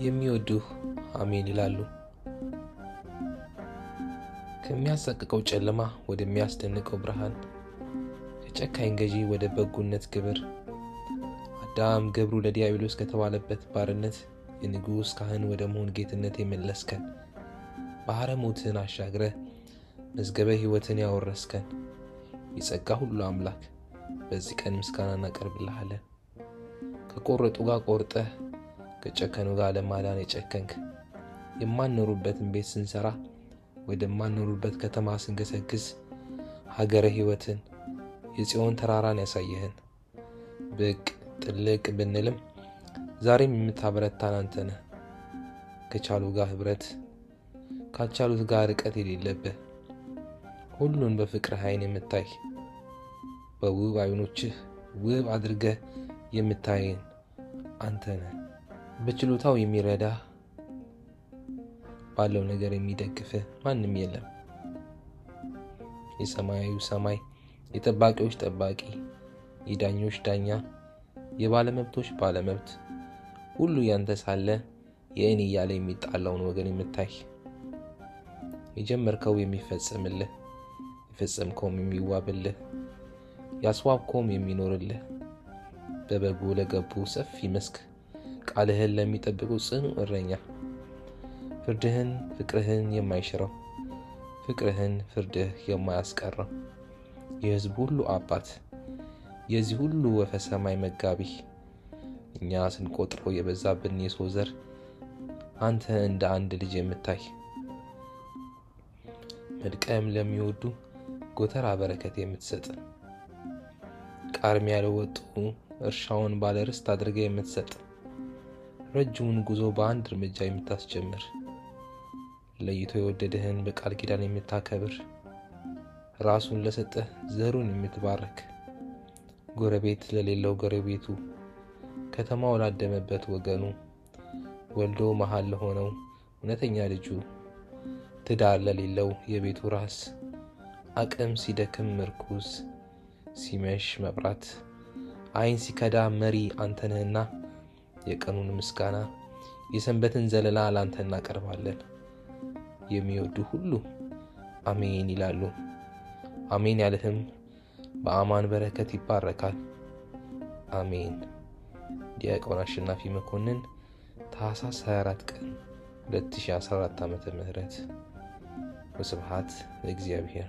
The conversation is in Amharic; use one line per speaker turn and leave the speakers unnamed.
የሚወዱህ አሜን ይላሉ። ከሚያሰቅቀው ጨለማ ወደሚያስደንቀው ብርሃን፣ ከጨካኝ ገዢ ወደ በጎነት ግብር፣ አዳም ገብሩ ለዲያብሎስ ከተባለበት ባርነት የንጉሥ ካህን ወደ መሆን ጌትነት የመለስከን፣ ባሕረ ሞትን አሻግረህ መዝገበ ሕይወትን ያወረስከን የጸጋ ሁሉ አምላክ በዚህ ቀን ምስጋና እናቀርብልሃለን። ከቆረጡ ጋር ቆርጠህ ከጨከኑ ጋር ለማዳን የጨከንክ። የማንኖሩበትን ቤት ስንሰራ ወደማንኖሩበት ከተማ ስንገሰግስ ሀገረ ሕይወትን የጽዮን ተራራን ያሳየህን። ብቅ ጥልቅ ብንልም ዛሬም የምታበረታን አንተ ከቻሉ ጋር ኅብረት ካልቻሉት ጋር ርቀት የሌለብህ። ሁሉን በፍቅር ዓይን የምታይ በውብ ዓይኖችህ ውብ አድርገህ የምታየን አንተ በችሎታው የሚረዳ ባለው ነገር የሚደግፍህ ማንም የለም። የሰማያዊ ሰማይ የጠባቂዎች ጠባቂ፣ የዳኞች ዳኛ፣ የባለመብቶች ባለመብት ሁሉ ያንተ ሳለ የእኔ እያለ የሚጣላውን ወገን የምታይ የጀመርከው የሚፈጸምልህ የፈጸምከውም የሚዋብልህ ያስዋብከውም የሚኖርልህ በበጉ ለገቡ ሰፊ መስክ ቃልህን ለሚጠብቁ ጽኑ እረኛ። ፍርድህን ፍቅርህን የማይሽረው ፍቅርህን ፍርድህ የማያስቀረው። የሕዝብ ሁሉ አባት የዚህ ሁሉ ወፈ ሰማይ መጋቢ። እኛ ስንቆጥረው የበዛብን የሰው ዘር አንተ እንደ አንድ ልጅ የምታይ። መድቀም ለሚወዱ ጎተራ በረከት የምትሰጥ። ቃርሚያ ለወጡ እርሻውን ባለ ርስት አድርገህ የምትሰጥ ረጅሙን ጉዞ በአንድ እርምጃ የምታስጀምር። ለይቶ የወደደህን በቃል ኪዳን የምታከብር። ራሱን ለሰጠህ ዘሩን የምትባርክ። ጎረቤት ለሌለው ጎረቤቱ። ከተማው ላደመበት ወገኑ። ወልዶ መሃል ለሆነው እውነተኛ ልጁ። ትዳር ለሌለው የቤቱ ራስ። አቅም ሲደክም ምርኩዝ ሲመሽ መብራት። ዓይን ሲከዳ መሪ አንተነህና የቀኑን ምስጋና የሰንበትን ዘለላ ላንተ እናቀርባለን። የሚወዱ ሁሉ አሜን ይላሉ። አሜን ያልህም በአማን በረከት ይባረካል። አሜን። ዲያቆን አሸናፊ መኮንን ታኅሳስ 24 ቀን 2014 ዓ.ም። ወስብሐት ለእግዚአብሔር።